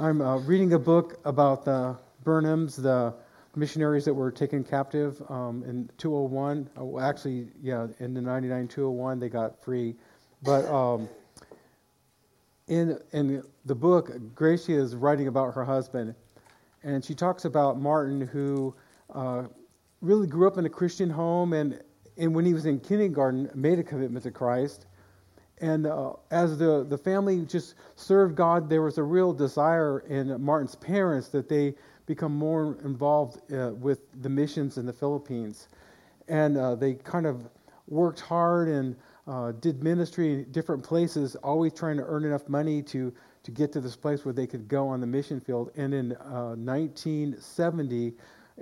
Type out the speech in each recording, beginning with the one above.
I'm uh, reading a book about the Burnhams, the missionaries that were taken captive um, in 201. Oh, actually, yeah, in the 99 201, they got free. But um, in, in the book, Gracia is writing about her husband, and she talks about Martin, who uh, really grew up in a Christian home, and, and when he was in kindergarten, made a commitment to Christ. And uh, as the, the family just served God, there was a real desire in Martin's parents that they become more involved uh, with the missions in the Philippines. And uh, they kind of worked hard and uh, did ministry in different places, always trying to earn enough money to, to get to this place where they could go on the mission field. And in 1970, uh,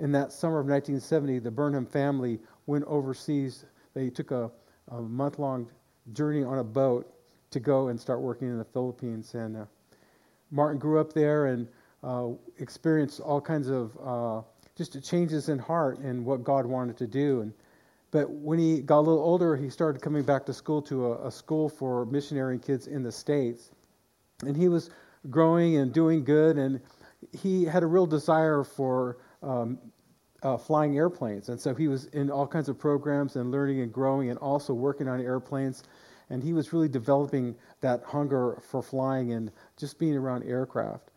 in that summer of 1970, the Burnham family went overseas. They took a, a month long journey on a boat to go and start working in the Philippines. And uh, Martin grew up there and uh, experienced all kinds of uh, just changes in heart and what God wanted to do. And but when he got a little older, he started coming back to school to a, a school for missionary kids in the states, and he was growing and doing good. And he had a real desire for um, uh, flying airplanes. And so he was in all kinds of programs and learning and growing and also working on airplanes. And he was really developing that hunger for flying and just being around aircraft.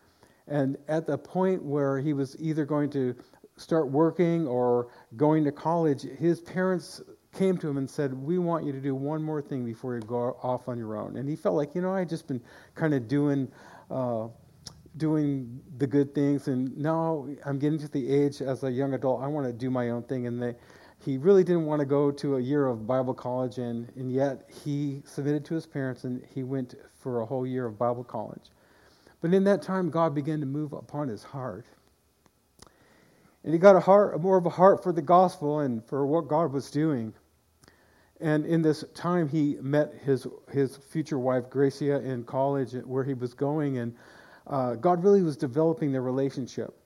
And at the point where he was either going to start working or going to college, his parents came to him and said, We want you to do one more thing before you go off on your own. And he felt like, you know, I've just been kind of doing. Uh, doing the good things, and now I'm getting to the age as a young adult, I want to do my own thing. And they, he really didn't want to go to a year of Bible college, and, and yet he submitted to his parents and he went for a whole year of Bible college. But in that time, God began to move upon his heart. And he got a heart, more of a heart for the gospel and for what God was doing. And in this time, he met his, his future wife, Gracia, in college where he was going. And uh, God really was developing their relationship.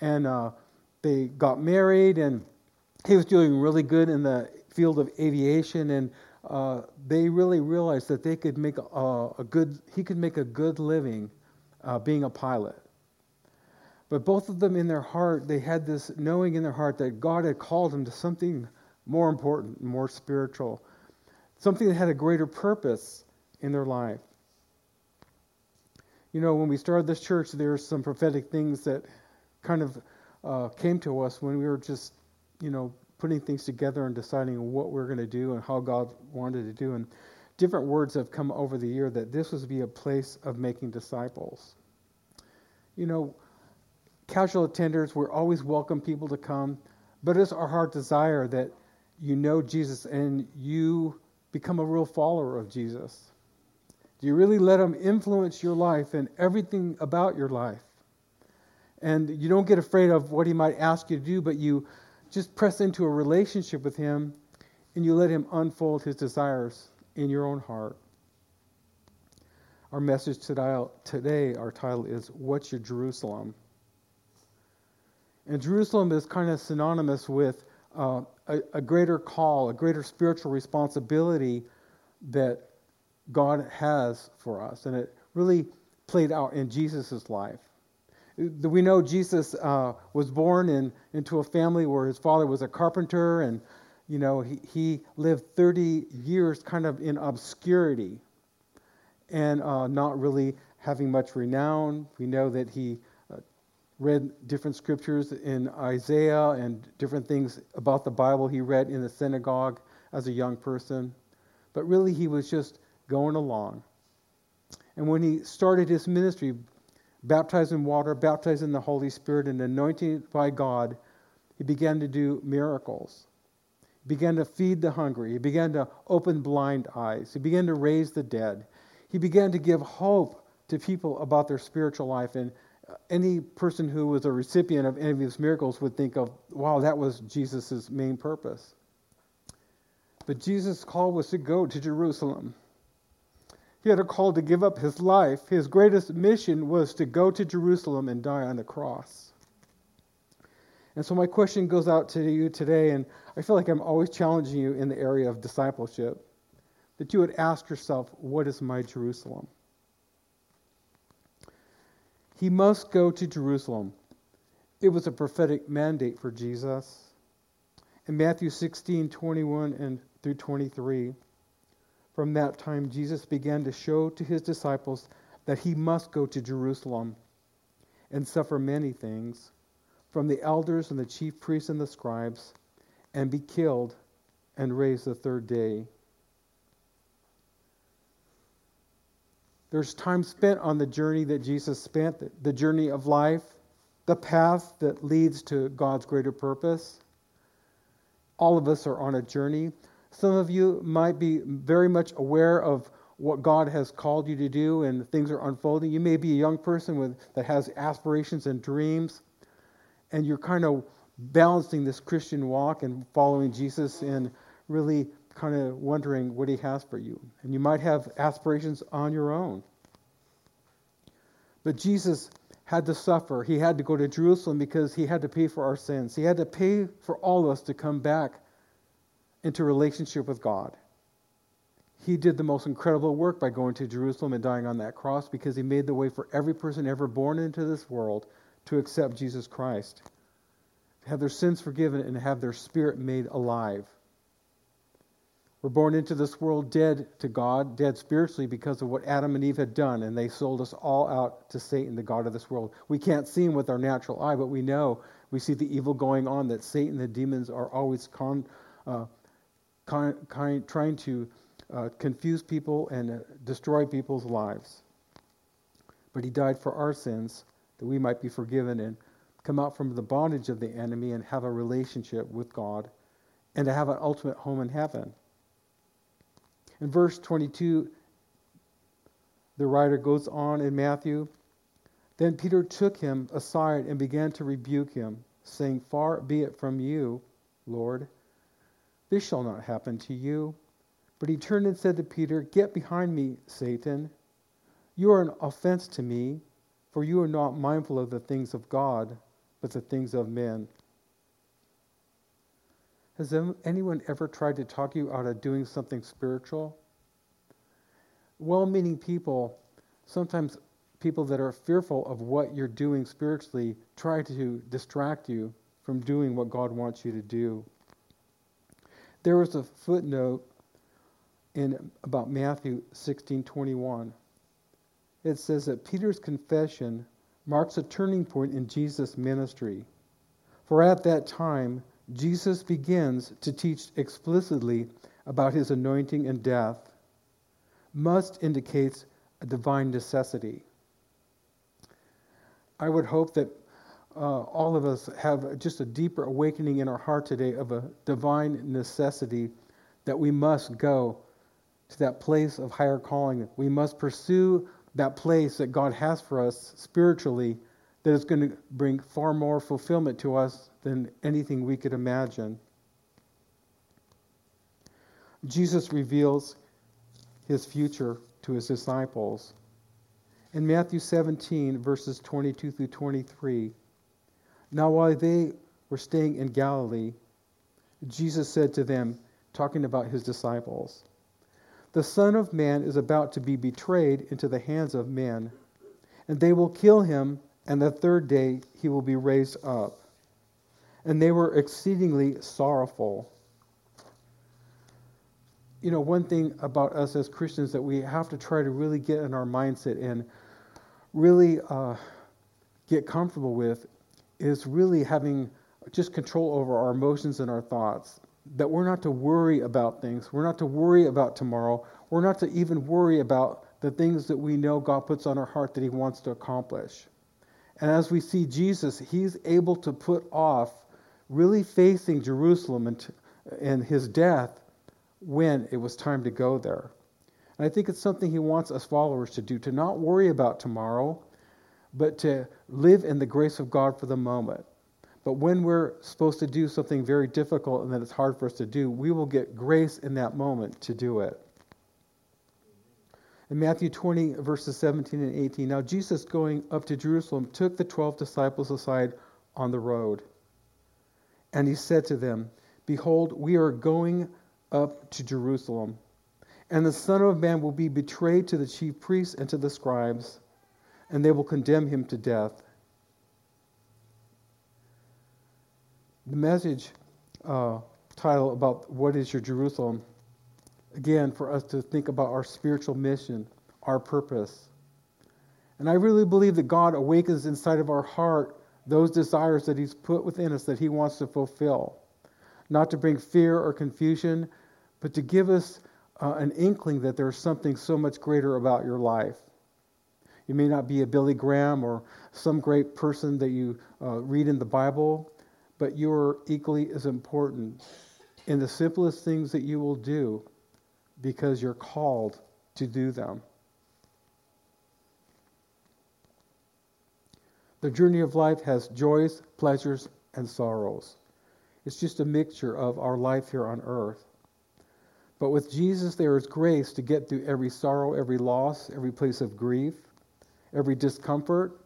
And uh, they got married, and he was doing really good in the field of aviation. And uh, they really realized that they could make a, a, good, he could make a good living uh, being a pilot. But both of them in their heart, they had this knowing in their heart that God had called them to something more important, more spiritual, something that had a greater purpose in their life. You know, when we started this church, there were some prophetic things that kind of uh, came to us when we were just, you know, putting things together and deciding what we we're going to do and how God wanted to do. And different words have come over the year that this was be a place of making disciples. You know, casual attenders, we're always welcome people to come, but it's our heart desire that you know Jesus and you become a real follower of Jesus. Do you really let him influence your life and everything about your life? And you don't get afraid of what he might ask you to do, but you just press into a relationship with him and you let him unfold his desires in your own heart. Our message today, our title is What's Your Jerusalem? And Jerusalem is kind of synonymous with uh, a, a greater call, a greater spiritual responsibility that God has for us. And it really played out in Jesus' life. We know Jesus uh, was born in, into a family where his father was a carpenter and you know, he, he lived 30 years kind of in obscurity and uh, not really having much renown. We know that he uh, read different scriptures in Isaiah and different things about the Bible he read in the synagogue as a young person. But really, he was just going along. And when he started his ministry, baptized in water, baptized in the Holy Spirit, and anointed by God, he began to do miracles He began to feed the hungry. He began to open blind eyes. He began to raise the dead. He began to give hope to people about their spiritual life. And uh, any person who was a recipient of any of these miracles would think of, wow, that was Jesus' main purpose. But Jesus' call was to go to Jerusalem. He had a call to give up his life. His greatest mission was to go to Jerusalem and die on the cross. And so my question goes out to you today, and I feel like I'm always challenging you in the area of discipleship, that you would ask yourself, what is my Jerusalem? He must go to Jerusalem. It was a prophetic mandate for Jesus. In Matthew 16, 21 and through 23, from that time Jesus began to show to his disciples that he must go to Jerusalem and suffer many things from the elders and the chief priests and the scribes and be killed and raised the third day. There's time spent on the journey that Jesus spent, the journey of life, the path that leads to God's greater purpose. All of us are on a journey. Some of you might be very much aware of what God has called you to do and things are unfolding. You may be a young person with, that has aspirations and dreams, and you're kind of balancing this Christian walk and following Jesus and really kind of wondering what he has for you. And you might have aspirations on your own. But Jesus had to suffer. He had to go to Jerusalem because he had to pay for our sins. He had to pay for all of us to come back into relationship with God he did the most incredible work by going to Jerusalem and dying on that cross because he made the way for every person ever born into this world to accept Jesus Christ, to have their sins forgiven, and have their spirit made alive. We're born into this world dead to God, dead spiritually because of what Adam and Eve had done, and they sold us all out to Satan, the God of this world. We can't see him with our natural eye, but we know we see the evil going on, that Satan, the demons, are always con, uh, con, con, trying to uh, confuse people and uh, destroy people's lives. But he died for our sins that we might be forgiven and come out from the bondage of the enemy and have a relationship with God and to have an ultimate home in heaven. In verse 22, the writer goes on in Matthew Then Peter took him aside and began to rebuke him, saying, Far be it from you, Lord. This shall not happen to you. But he turned and said to Peter, Get behind me, Satan. You are an offense to me, for you are not mindful of the things of God, but the things of men. Has anyone ever tried to talk you out of doing something spiritual? Well meaning people, sometimes people that are fearful of what you're doing spiritually, try to distract you from doing what God wants you to do. There was a footnote in about Matthew 16:21. It says that Peter's confession marks a turning point in Jesus' ministry. For at that time, Jesus begins to teach explicitly about his anointing and death. Must indicates a divine necessity. I would hope that uh, all of us have just a deeper awakening in our heart today of a divine necessity that we must go to that place of higher calling. We must pursue that place that God has for us spiritually that is going to bring far more fulfillment to us than anything we could imagine. Jesus reveals his future to his disciples. In Matthew 17, verses 22 through 23, now while they were staying in Galilee, Jesus said to them, talking about his disciples, the Son of Man is about to be betrayed into the hands of men, and they will kill him, and the third day he will be raised up. And they were exceedingly sorrowful. You know, one thing about us as Christians that we have to try to really get in our mindset and really uh, get comfortable with is really having just control over our emotions and our thoughts that we're not to worry about things. We're not to worry about tomorrow. We're not to even worry about the things that we know God puts on our heart that He wants to accomplish. And as we see Jesus, He's able to put off really facing Jerusalem and, and His death when it was time to go there. And I think it's something He wants us followers to do to not worry about tomorrow, but to live in the grace of God for the moment. But when we're supposed to do something very difficult and that it's hard for us to do, we will get grace in that moment to do it. In Matthew 20, verses 17 and 18, now Jesus going up to Jerusalem took the twelve disciples aside on the road. And he said to them, Behold, we are going up to Jerusalem, and the Son of Man will be betrayed to the chief priests and to the scribes and they will condemn him to death. The message uh, title about what is your Jerusalem, again, for us to think about our spiritual mission, our purpose. And I really believe that God awakens inside of our heart those desires that He's put within us that He wants to fulfill. Not to bring fear or confusion, but to give us uh, an inkling that there's something so much greater about your life. You may not be a Billy Graham or some great person that you uh, read in the Bible, but you're equally as important in the simplest things that you will do because you're called to do them. The journey of life has joys, pleasures, and sorrows. It's just a mixture of our life here on earth. But with Jesus, there is grace to get through every sorrow, every loss, every place of grief, every discomfort.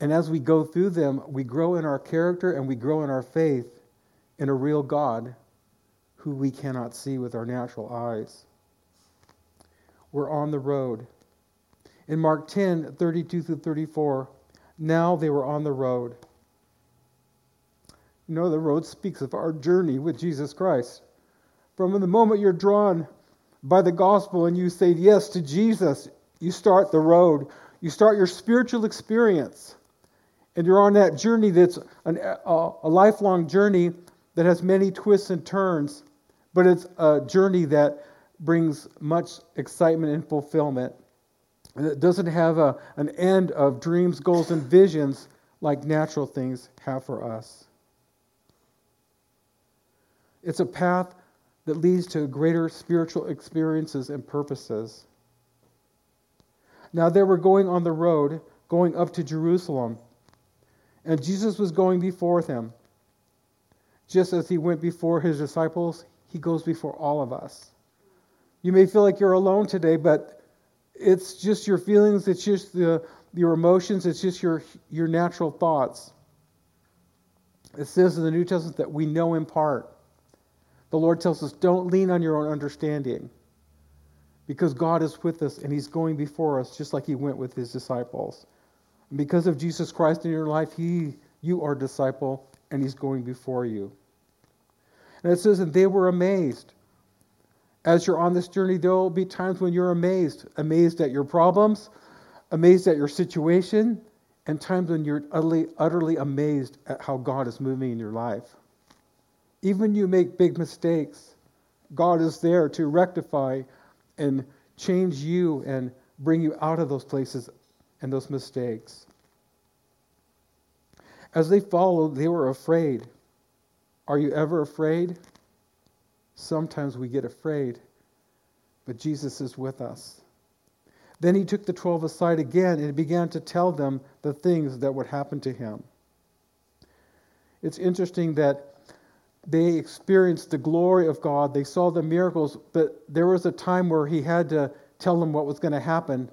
And as we go through them, we grow in our character and we grow in our faith in a real God who we cannot see with our natural eyes. We're on the road. In Mark 10 32 through 34, now they were on the road. You know, the road speaks of our journey with Jesus Christ. From the moment you're drawn by the gospel and you say yes to Jesus, you start the road. You start your spiritual experience. And you're on that journey that's an, a, a lifelong journey that has many twists and turns, but it's a journey that brings much excitement and fulfillment. It doesn't have a, an end of dreams, goals, and visions like natural things have for us. It's a path that leads to greater spiritual experiences and purposes. Now they were going on the road, going up to Jerusalem, and Jesus was going before them. Just as he went before his disciples, he goes before all of us. You may feel like you're alone today, but it's just your feelings, it's just the, your emotions, it's just your, your natural thoughts. It says in the New Testament that we know in part. The Lord tells us, don't lean on your own understanding because God is with us and He's going before us just like He went with His disciples. And because of Jesus Christ in your life, He, you are a disciple and He's going before you. And it says, and they were amazed as you're on this journey, there will be times when you're amazed amazed at your problems, amazed at your situation, and times when you're utterly, utterly amazed at how God is moving in your life. Even you make big mistakes, God is there to rectify and change you and bring you out of those places and those mistakes. As they followed, they were afraid. Are you ever afraid? Sometimes we get afraid, but Jesus is with us. Then he took the twelve aside again and began to tell them the things that would happen to him. It's interesting that they experienced the glory of God, they saw the miracles, but there was a time where he had to tell them what was going to happen,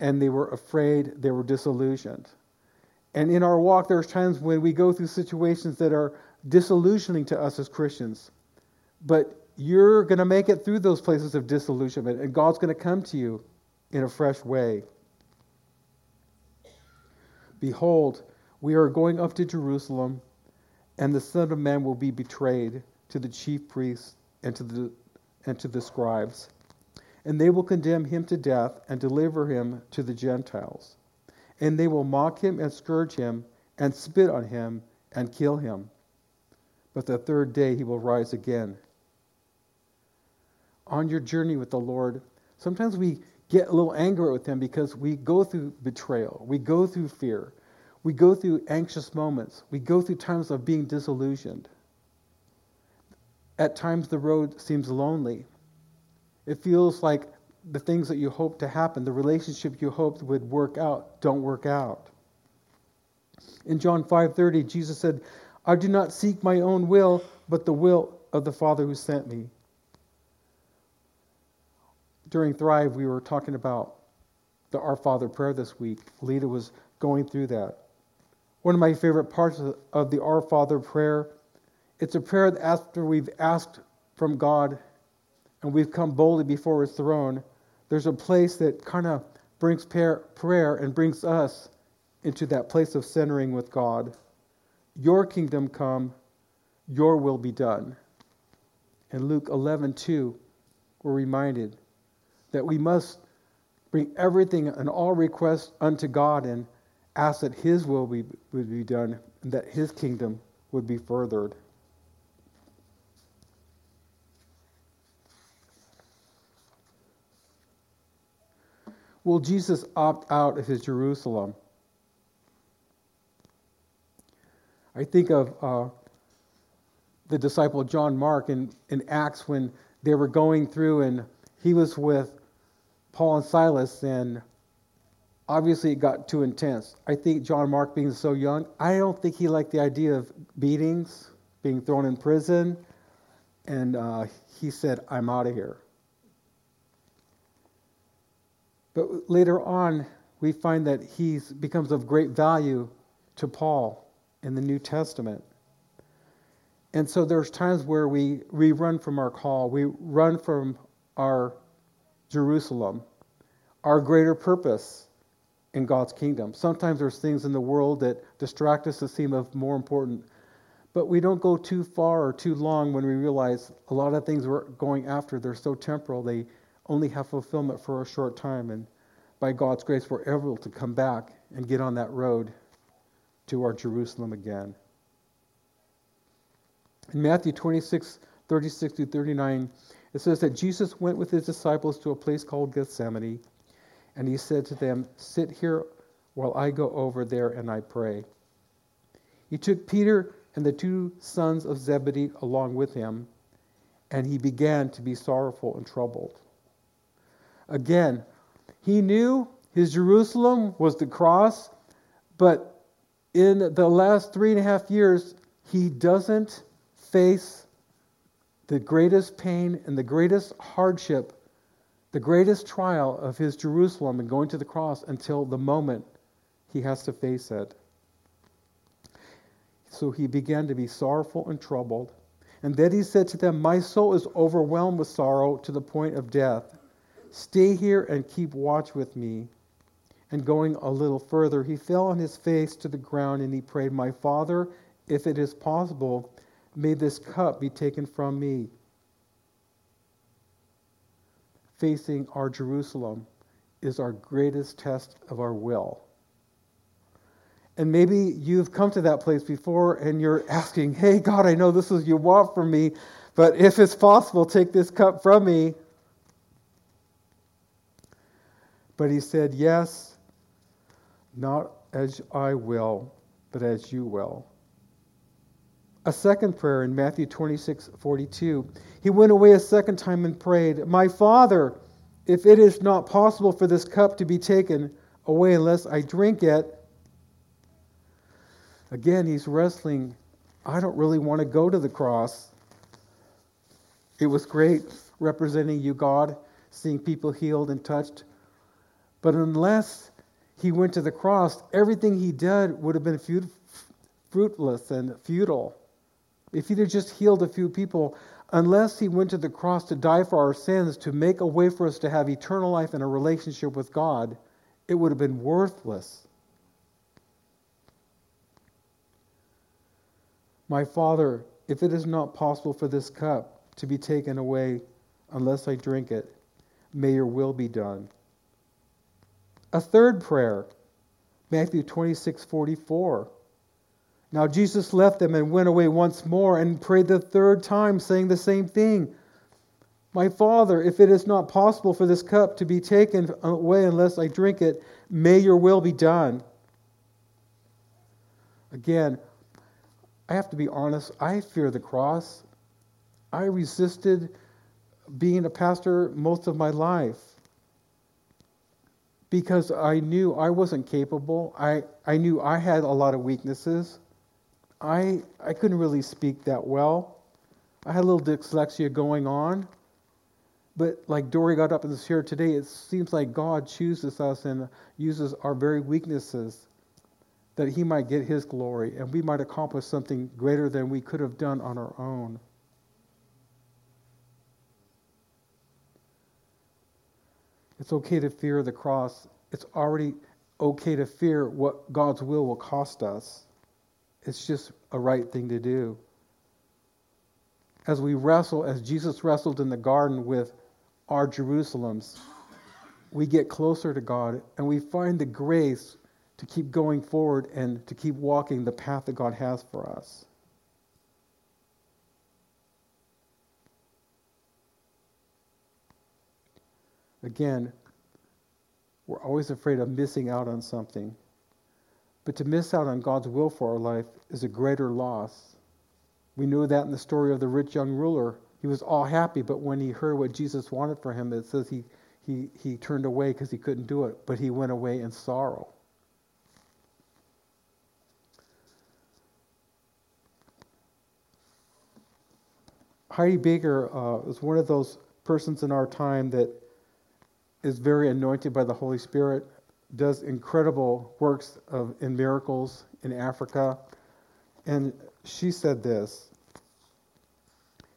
and they were afraid, they were disillusioned. And in our walk, there are times when we go through situations that are disillusioning to us as Christians. But you're going to make it through those places of disillusionment, and God's going to come to you in a fresh way. Behold, we are going up to Jerusalem, and the Son of Man will be betrayed to the chief priests and to the, and to the scribes. And they will condemn him to death and deliver him to the Gentiles. And they will mock him and scourge him and spit on him and kill him. But the third day he will rise again on your journey with the Lord, sometimes we get a little angry with Him because we go through betrayal, we go through fear, we go through anxious moments, we go through times of being disillusioned. At times, the road seems lonely. It feels like the things that you hope to happen, the relationship you hoped would work out, don't work out. In John 5:30, Jesus said, "I do not seek my own will, but the will of the Father who sent me." during Thrive, we were talking about the Our Father prayer this week. Lita was going through that. One of my favorite parts of the Our Father prayer, it's a prayer that after we've asked from God and we've come boldly before His throne, there's a place that kind of brings prayer and brings us into that place of centering with God. Your kingdom come, your will be done. In Luke 11, 2, we're reminded that we must bring everything and all requests unto God and ask that His will be, would be done and that His kingdom would be furthered. Will Jesus opt out of his Jerusalem? I think of uh, the disciple John Mark in, in Acts when they were going through and he was with Paul and Silas, and obviously it got too intense. I think John Mark, being so young, I don't think he liked the idea of beatings, being thrown in prison, and uh, he said, I'm out of here. But later on, we find that he becomes of great value to Paul in the New Testament. And so there's times where we, we run from our call, we run from our Jerusalem, our greater purpose in God's kingdom. Sometimes there's things in the world that distract us that seem of more important, but we don't go too far or too long when we realize a lot of things we're going after, they're so temporal, they only have fulfillment for a short time. And by God's grace, we're able to come back and get on that road to our Jerusalem again. In Matthew 26, 36 to 39, it says that Jesus went with his disciples to a place called Gethsemane, and he said to them, Sit here while I go over there and I pray. He took Peter and the two sons of Zebedee along with him, and he began to be sorrowful and troubled. Again, he knew his Jerusalem was the cross, but in the last three and a half years, he doesn't face the greatest pain and the greatest hardship, the greatest trial of his Jerusalem and going to the cross until the moment he has to face it. So he began to be sorrowful and troubled. And then he said to them, My soul is overwhelmed with sorrow to the point of death. Stay here and keep watch with me. And going a little further, he fell on his face to the ground and he prayed, My Father, if it is possible, May this cup be taken from me. Facing our Jerusalem is our greatest test of our will. And maybe you've come to that place before and you're asking, Hey, God, I know this is you want from me, but if it's possible, take this cup from me. But he said, Yes, not as I will, but as you will a second prayer in Matthew 26 42. He went away a second time and prayed, My Father, if it is not possible for this cup to be taken away unless I drink it. Again, he's wrestling. I don't really want to go to the cross. It was great representing you, God, seeing people healed and touched. But unless he went to the cross, everything he did would have been fruitless and futile. If he'd have just healed a few people, unless he went to the cross to die for our sins, to make a way for us to have eternal life and a relationship with God, it would have been worthless. My Father, if it is not possible for this cup to be taken away unless I drink it, may your will be done. A third prayer, Matthew 26 44. Now Jesus left them and went away once more and prayed the third time, saying the same thing. My Father, if it is not possible for this cup to be taken away unless I drink it, may your will be done. Again, I have to be honest, I fear the cross. I resisted being a pastor most of my life because I knew I wasn't capable. I, I knew I had a lot of weaknesses. I, I couldn't really speak that well. I had a little dyslexia going on. But like Dory got up and shared today, it seems like God chooses us and uses our very weaknesses that He might get His glory and we might accomplish something greater than we could have done on our own. It's okay to fear the cross it's already okay to fear what God's will will cost us. It's just a right thing to do. As we wrestle, as Jesus wrestled in the garden with our Jerusalems, we get closer to God and we find the grace to keep going forward and to keep walking the path that God has for us. Again, we're always afraid of missing out on something. But to miss out on God's will for our life is a greater loss. We know that in the story of the rich young ruler. He was all happy, but when he heard what Jesus wanted for him, it says he, he, he turned away because he couldn't do it, but he went away in sorrow. Heidi Baker uh, is one of those persons in our time that is very anointed by the Holy Spirit, does incredible works of, in miracles in Africa. And she said this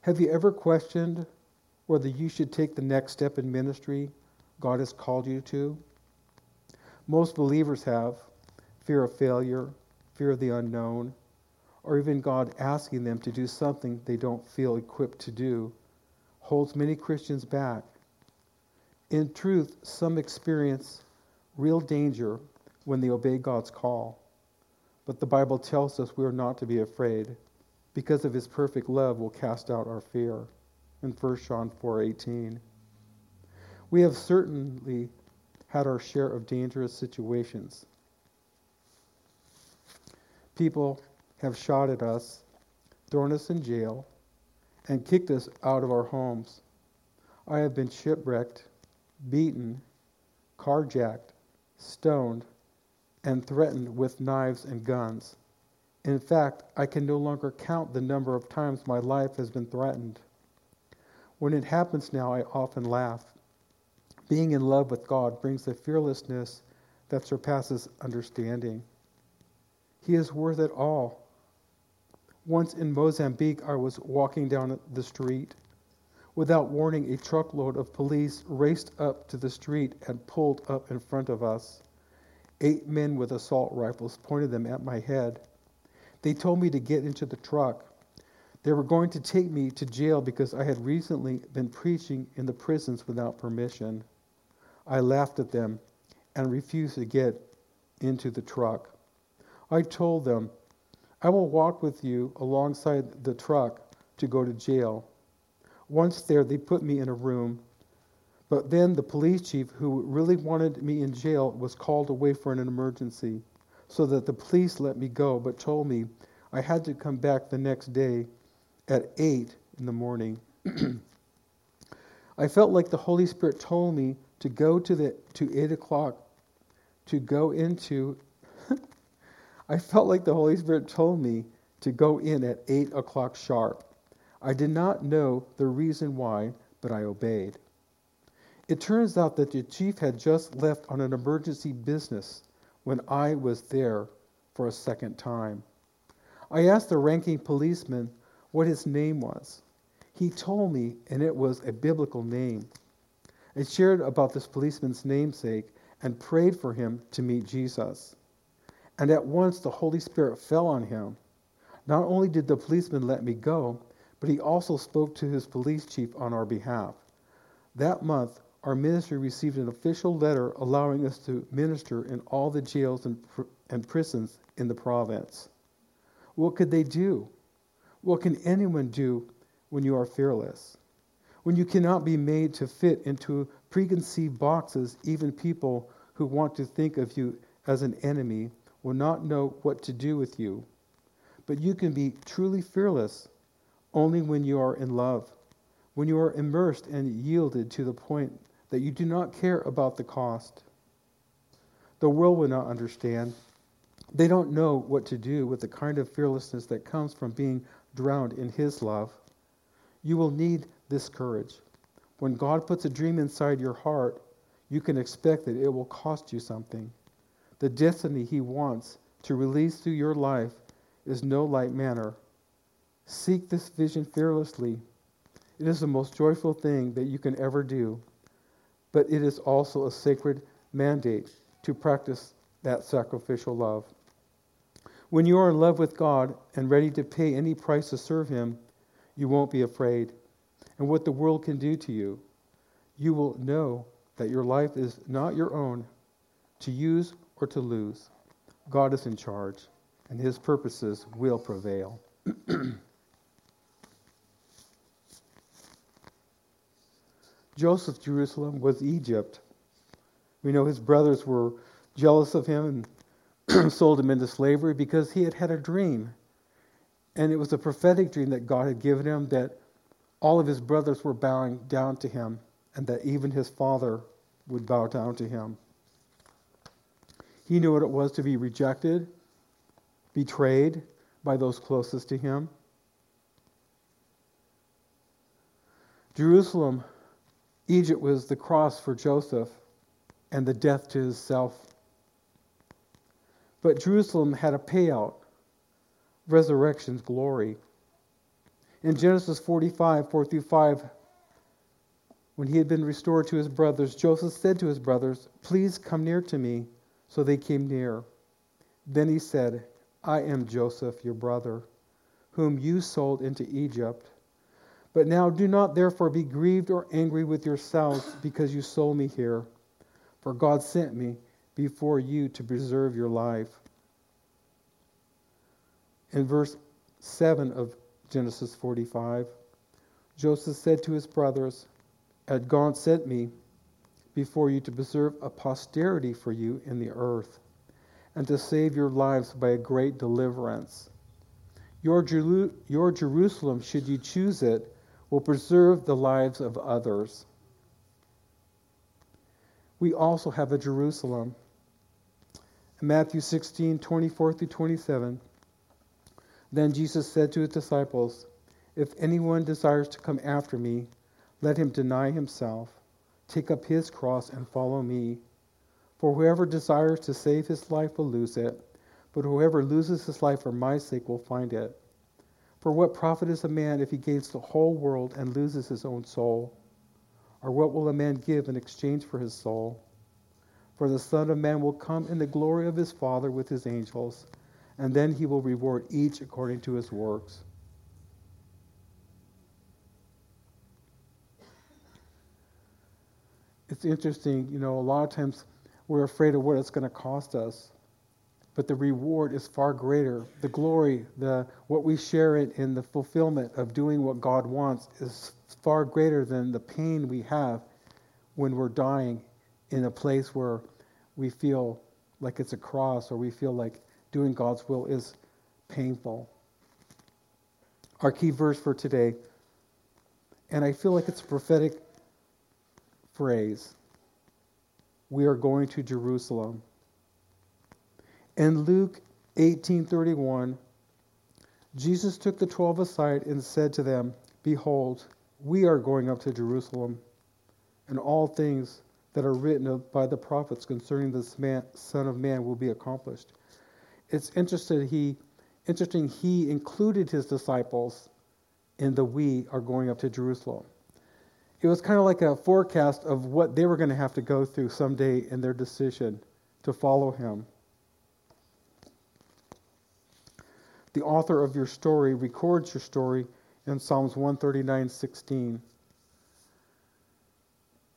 Have you ever questioned whether you should take the next step in ministry God has called you to? Most believers have fear of failure, fear of the unknown, or even God asking them to do something they don't feel equipped to do, holds many Christians back. In truth, some experience real danger when they obey God's call. But the Bible tells us we are not to be afraid. Because of his perfect love will cast out our fear. In 1 John 4:18. We have certainly had our share of dangerous situations. People have shot at us, thrown us in jail, and kicked us out of our homes. I have been shipwrecked beaten, carjacked, stoned, and threatened with knives and guns. In fact, I can no longer count the number of times my life has been threatened. When it happens now, I often laugh. Being in love with God brings a fearlessness that surpasses understanding. He is worth it all. Once in Mozambique, I was walking down the street Without warning, a truckload of police raced up to the street and pulled up in front of us. Eight men with assault rifles pointed them at my head. They told me to get into the truck. They were going to take me to jail because I had recently been preaching in the prisons without permission. I laughed at them and refused to get into the truck. I told them, I will walk with you alongside the truck to go to jail. Once there, they put me in a room. But then the police chief, who really wanted me in jail, was called away for an emergency, so that the police let me go, but told me I had to come back the next day at 8 in the morning. I felt like the Holy Spirit told me to go to the to 8 o'clock, to go into. I felt like the Holy Spirit told me to go in at 8 o'clock sharp. I did not know the reason why, but I obeyed. It turns out that the chief had just left on an emergency business when I was there for a second time. I asked the ranking policeman what his name was. He told me, and it was a biblical name. I shared about this policeman's namesake and prayed for him to meet Jesus. And at once the Holy Spirit fell on him. Not only did the policeman let me go, but he also spoke to his police chief on our behalf. That month, our ministry received an official letter allowing us to minister in all the jails and, pr- and prisons in the province. What could they do? What can anyone do when you are fearless? When you cannot be made to fit into preconceived boxes, even people who want to think of you as an enemy will not know what to do with you. But you can be truly fearless only when you are in love, when you are immersed and yielded to the point that you do not care about the cost. The world will not understand. They don't know what to do with the kind of fearlessness that comes from being drowned in His love. You will need this courage. When God puts a dream inside your heart, you can expect that it will cost you something. The destiny He wants to release through your life is no light matter. Seek this vision fearlessly. It is the most joyful thing that you can ever do, but it is also a sacred mandate to practice that sacrificial love. When you are in love with God and ready to pay any price to serve Him, you won't be afraid. And what the world can do to you, you will know that your life is not your own to use or to lose. God is in charge, and His purposes will prevail. Joseph's Jerusalem was Egypt. We know his brothers were jealous of him and sold him into slavery because he had had a dream. And it was a prophetic dream that God had given him that all of his brothers were bowing down to him and that even his father would bow down to him. He knew what it was to be rejected, betrayed by those closest to him. Jerusalem, Egypt was the cross for Joseph and the death to his self. But Jerusalem had a payout resurrection's glory. In Genesis 45, 4 through 5, when he had been restored to his brothers, Joseph said to his brothers, Please come near to me. So they came near. Then he said, I am Joseph, your brother, whom you sold into Egypt. But now do not therefore be grieved or angry with yourselves because you sold me here. For God sent me before you to preserve your life. In verse 7 of Genesis 45, Joseph said to his brothers, Had God sent me before you to preserve a posterity for you in the earth, and to save your lives by a great deliverance. Your, Jeru- your Jerusalem, should you choose it, will preserve the lives of others. We also have a Jerusalem. In Matthew 16, 24 through 27, then Jesus said to his disciples, If anyone desires to come after me, let him deny himself Take up his cross and follow me. For whoever desires to save his life will lose it, but whoever loses his life for my sake will find it. For what profit is a man if he gains the whole world and loses his own soul? Or what will a man give in exchange for his soul? For the Son of Man will come in the glory of his Father with his angels, and then he will reward each according to his works. it's interesting, you know, a lot of times we're afraid of what it's going to cost us. But the reward is far greater. The glory, the what we share in, in the fulfillment of doing what God wants is far greater than the pain we have when we're dying in a place where we feel like it's a cross or we feel like doing God's will is painful. Our key verse for today, and I feel like it's a prophetic phrase we are going to Jerusalem. In Luke 18:31, Jesus took the 12 aside and said to them, "Behold, we are going up to Jerusalem, and all things that are written by the prophets concerning this man, Son of Man will be accomplished." It's interesting he interesting he included his disciples in the we are going up to Jerusalem it was kind of like a forecast of what they were going to have to go through someday in their decision to follow him. The author of your story records your story in Psalms 139:16.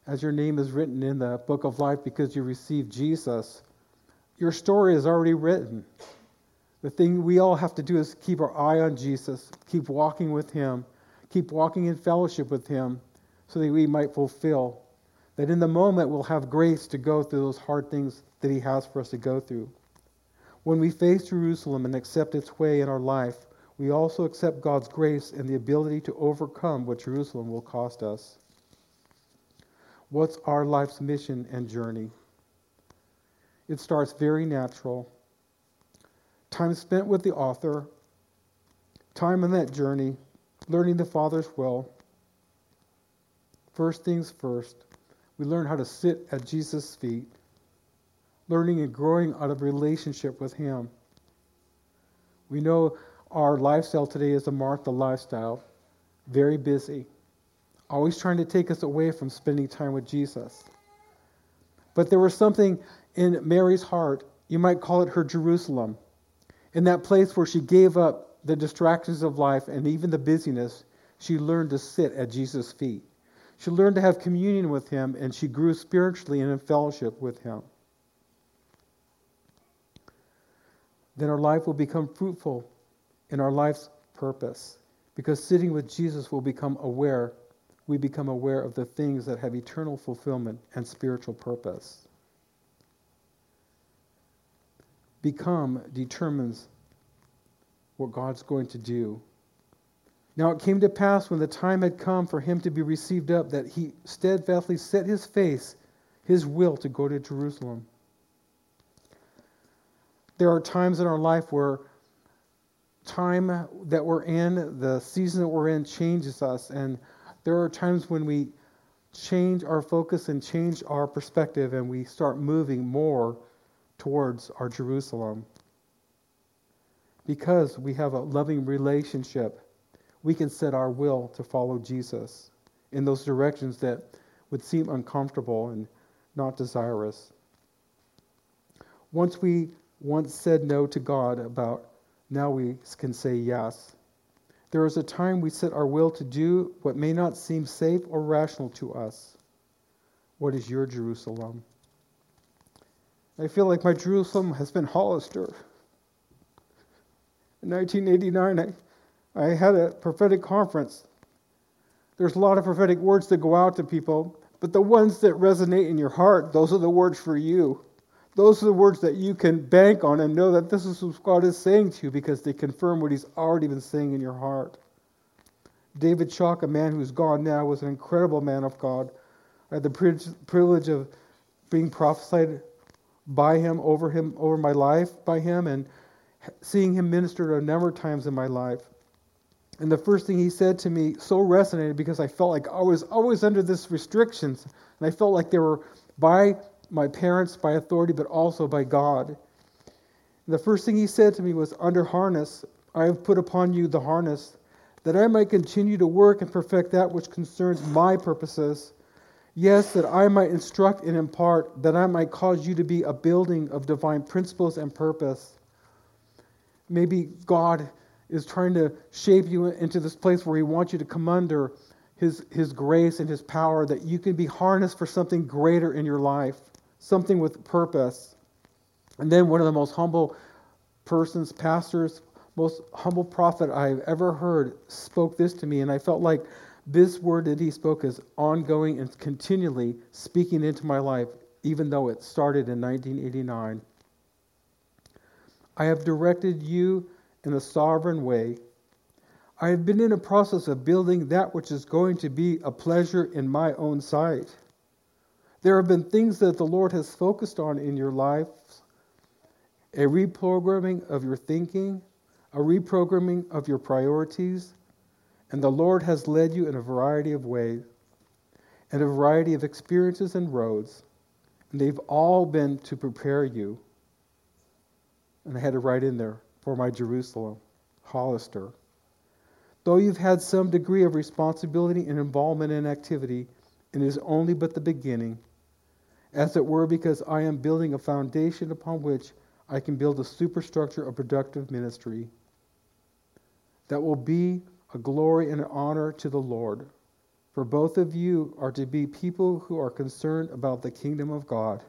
As your name is written in the book of life because you received Jesus, your story is already written. The thing we all have to do is keep our eye on Jesus, keep walking with him, keep walking in fellowship with him so that we might fulfill. That in the moment we'll have grace to go through those hard things that He has for us to go through. When we face Jerusalem and accept its way in our life, we also accept God's grace and the ability to overcome what Jerusalem will cost us. What's our life's mission and journey? It starts very natural. Time spent with the author, time on that journey, learning the Father's will, First things first, we learn how to sit at Jesus' feet, learning and growing out of relationship with Him. We know our lifestyle today is a Martha lifestyle, very busy, always trying to take us away from spending time with Jesus. But there was something in Mary's heart, you might call it her Jerusalem. In that place where she gave up the distractions of life and even the busyness, she learned to sit at Jesus' feet. She learned to have communion with him, and she grew spiritually and in fellowship with him. Then our life will become fruitful in our life's purpose because sitting with Jesus will become aware, we become aware of the things that have eternal fulfillment and spiritual purpose. Become determines what God's going to do. Now it came to pass when the time had come for him to be received up that he steadfastly set his face, his will to go to Jerusalem. There are times in our life where time that we're in, the season that we're in, changes us. And there are times when we change our focus and change our perspective and we start moving more towards our Jerusalem. Because we have a loving relationship, we can set our will to follow Jesus in those directions that would seem uncomfortable and not desirous. Once we once said no to God about now we can say yes. There is a time we set our will to do what may not seem safe or rational to us. What is your Jerusalem? I feel like my Jerusalem has been Hollister. In 1989, I, I had a prophetic conference. There's a lot of prophetic words that go out to people, but the ones that resonate in your heart, those are the words for you. Those are the words that you can bank on and know that this is what God is saying to you because they confirm what He's already been saying in your heart. David Chalk, a man who's gone now, was an incredible man of God. I had the privilege of being prophesied by him, over him, over my life by him, and seeing him minister a number of times in my life. And the first thing he said to me so resonated because I felt like I was always under this restrictions, and I felt like they were by my parents by authority, but also by God. The first thing he said to me was, Under harness, I have put upon you the harness, that I might continue to work and perfect that which concerns my purposes. Yes, that I might instruct and impart, that I might cause you to be a building of divine principles and purpose. Maybe God is trying to shape you into this place where He wants you to come under His, His grace and His power, that you can be harnessed for something greater in your life something with purpose. And then one of the most humble persons, pastors, most humble prophet I've ever heard spoke this to me, and I felt like this word that he spoke is ongoing and continually speaking into my life, even though it started in 1989. I have directed you in a sovereign way. I have been in a process of building that which is going to be a pleasure in my own sight. There have been things that the Lord has focused on in your life a reprogramming of your thinking, a reprogramming of your priorities, and the Lord has led you in a variety of ways and a variety of experiences and roads, and they've all been to prepare you. And I had to write in there for my Jerusalem, Hollister. Though you've had some degree of responsibility and involvement in activity, it is only but the beginning as it were, because I am building a foundation upon which I can build a superstructure of productive ministry that will be a glory and an honor to the Lord. For both of you are to be people who are concerned about the kingdom of God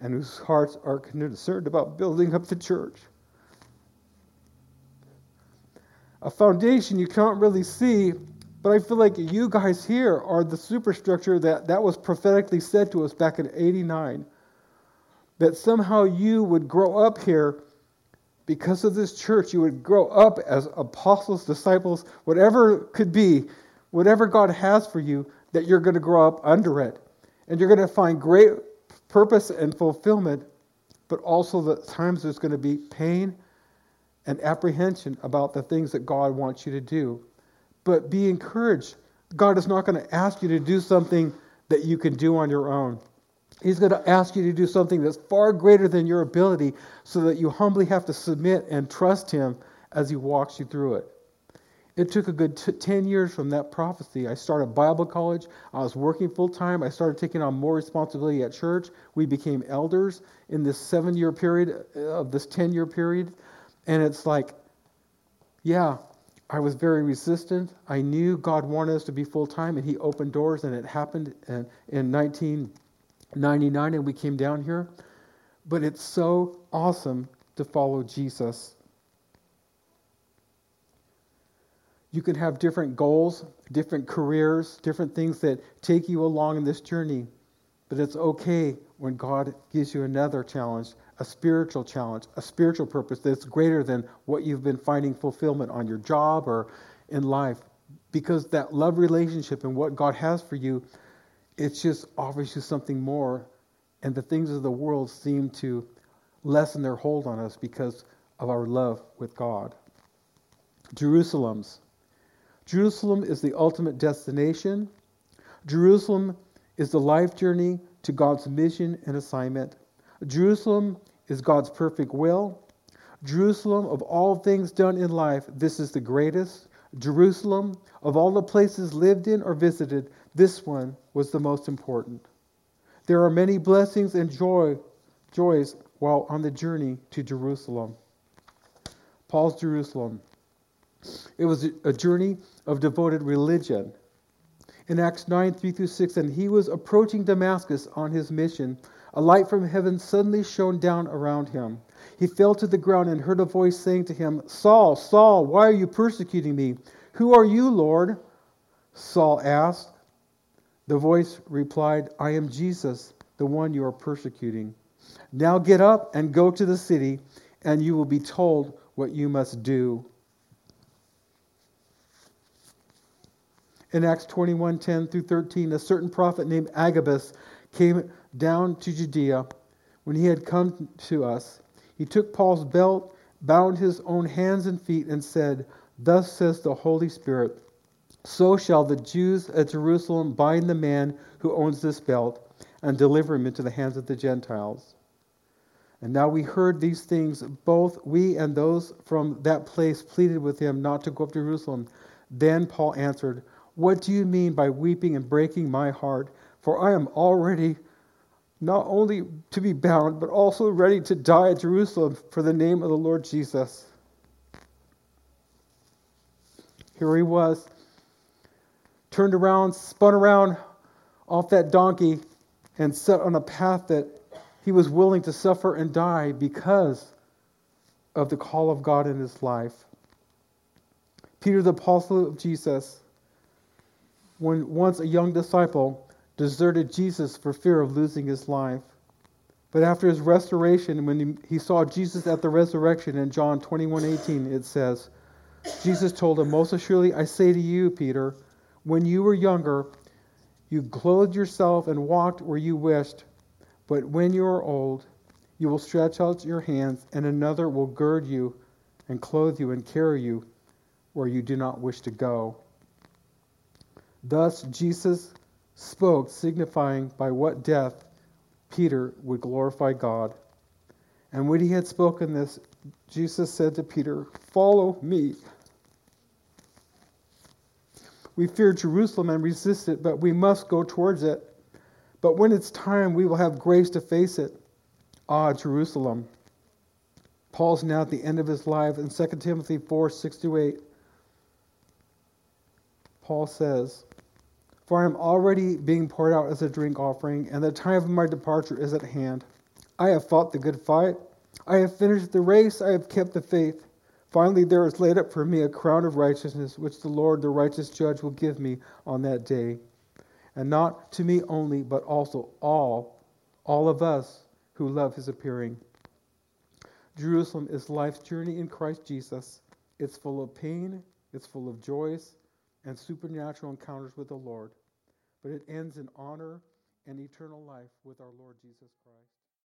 and whose hearts are concerned about building up the church. A foundation you can't really see but I feel like you guys here are the superstructure that, that was prophetically said to us back in 89. That somehow you would grow up here because of this church. You would grow up as apostles, disciples, whatever could be, whatever God has for you, that you're going to grow up under it. And you're going to find great purpose and fulfillment, but also the times there's going to be pain and apprehension about the things that God wants you to do. But be encouraged. God is not going to ask you to do something that you can do on your own. He's going to ask you to do something that's far greater than your ability so that you humbly have to submit and trust Him as He walks you through it. It took a good t- 10 years from that prophecy. I started Bible college. I was working full time. I started taking on more responsibility at church. We became elders in this seven year period uh, of this 10 year period. And it's like, yeah, I was very resistant. I knew God wanted us to be full time, and He opened doors, and it happened in, in 1999, and we came down here. But it's so awesome to follow Jesus. You can have different goals, different careers, different things that take you along in this journey. But it's okay when God gives you another challenge, a spiritual challenge, a spiritual purpose that's greater than what you've been finding fulfillment on your job or in life. Because that love relationship and what God has for you, it just offers you something more. And the things of the world seem to lessen their hold on us because of our love with God. Jerusalem's Jerusalem is the ultimate destination. Jerusalem is the life journey to God's mission and assignment. Jerusalem is God's perfect will. Jerusalem, of all things done in life, this is the greatest. Jerusalem, of all the places lived in or visited, this one was the most important. There are many blessings and joy, joys while on the journey to Jerusalem. Paul's Jerusalem. It was a journey of devoted religion. In Acts 9 3 through 6, and he was approaching Damascus on his mission. A light from heaven suddenly shone down around him. He fell to the ground and heard a voice saying to him, Saul, Saul, why are you persecuting me? Who are you, Lord? Saul asked. The voice replied, I am Jesus, the one you are persecuting. Now get up and go to the city, and you will be told what you must do. in Acts 21 10 through 13, a certain prophet named Agabus came down to Judea. When he had come to us, he took Paul's belt, bound his own hands and feet, and said, Thus says the Holy Spirit, so shall the Jews at Jerusalem bind the man who owns this belt and deliver him into the hands of the Gentiles. And now we heard these things, both we and those from that place pleaded with him not to go up to Jerusalem. Then Paul answered, what do you mean by weeping and breaking my heart? For I am already not only to be bound, but also ready to die at Jerusalem for the name of the Lord Jesus. Here he was, turned around, spun around off that donkey, and set on a path that he was willing to suffer and die because of the call of God in his life. Peter, the apostle of Jesus, when once a young disciple deserted Jesus for fear of losing his life. But after his restoration, when he saw Jesus at the resurrection in John 21:18, it says, Jesus told him, Most assuredly I say to you, Peter, when you were younger, you clothed yourself and walked where you wished. But when you are old, you will stretch out your hands, and another will gird you and clothe you and carry you where you do not wish to go. Thus Jesus spoke, signifying by what death Peter would glorify God. And when he had spoken this, Jesus said to Peter, Follow me. We fear Jerusalem and resist it, but we must go towards it. But when it's time, we will have grace to face it. Ah, Jerusalem. Paul's now at the end of his life in 2 Timothy 4 6 to 8. Paul says, for I am already being poured out as a drink offering, and the time of my departure is at hand. I have fought the good fight. I have finished the race. I have kept the faith. Finally, there is laid up for me a crown of righteousness, which the Lord, the righteous judge, will give me on that day. And not to me only, but also all, all of us who love his appearing. Jerusalem is life's journey in Christ Jesus. It's full of pain, it's full of joys, and supernatural encounters with the Lord, but it ends in honor and eternal life with our Lord Jesus Christ.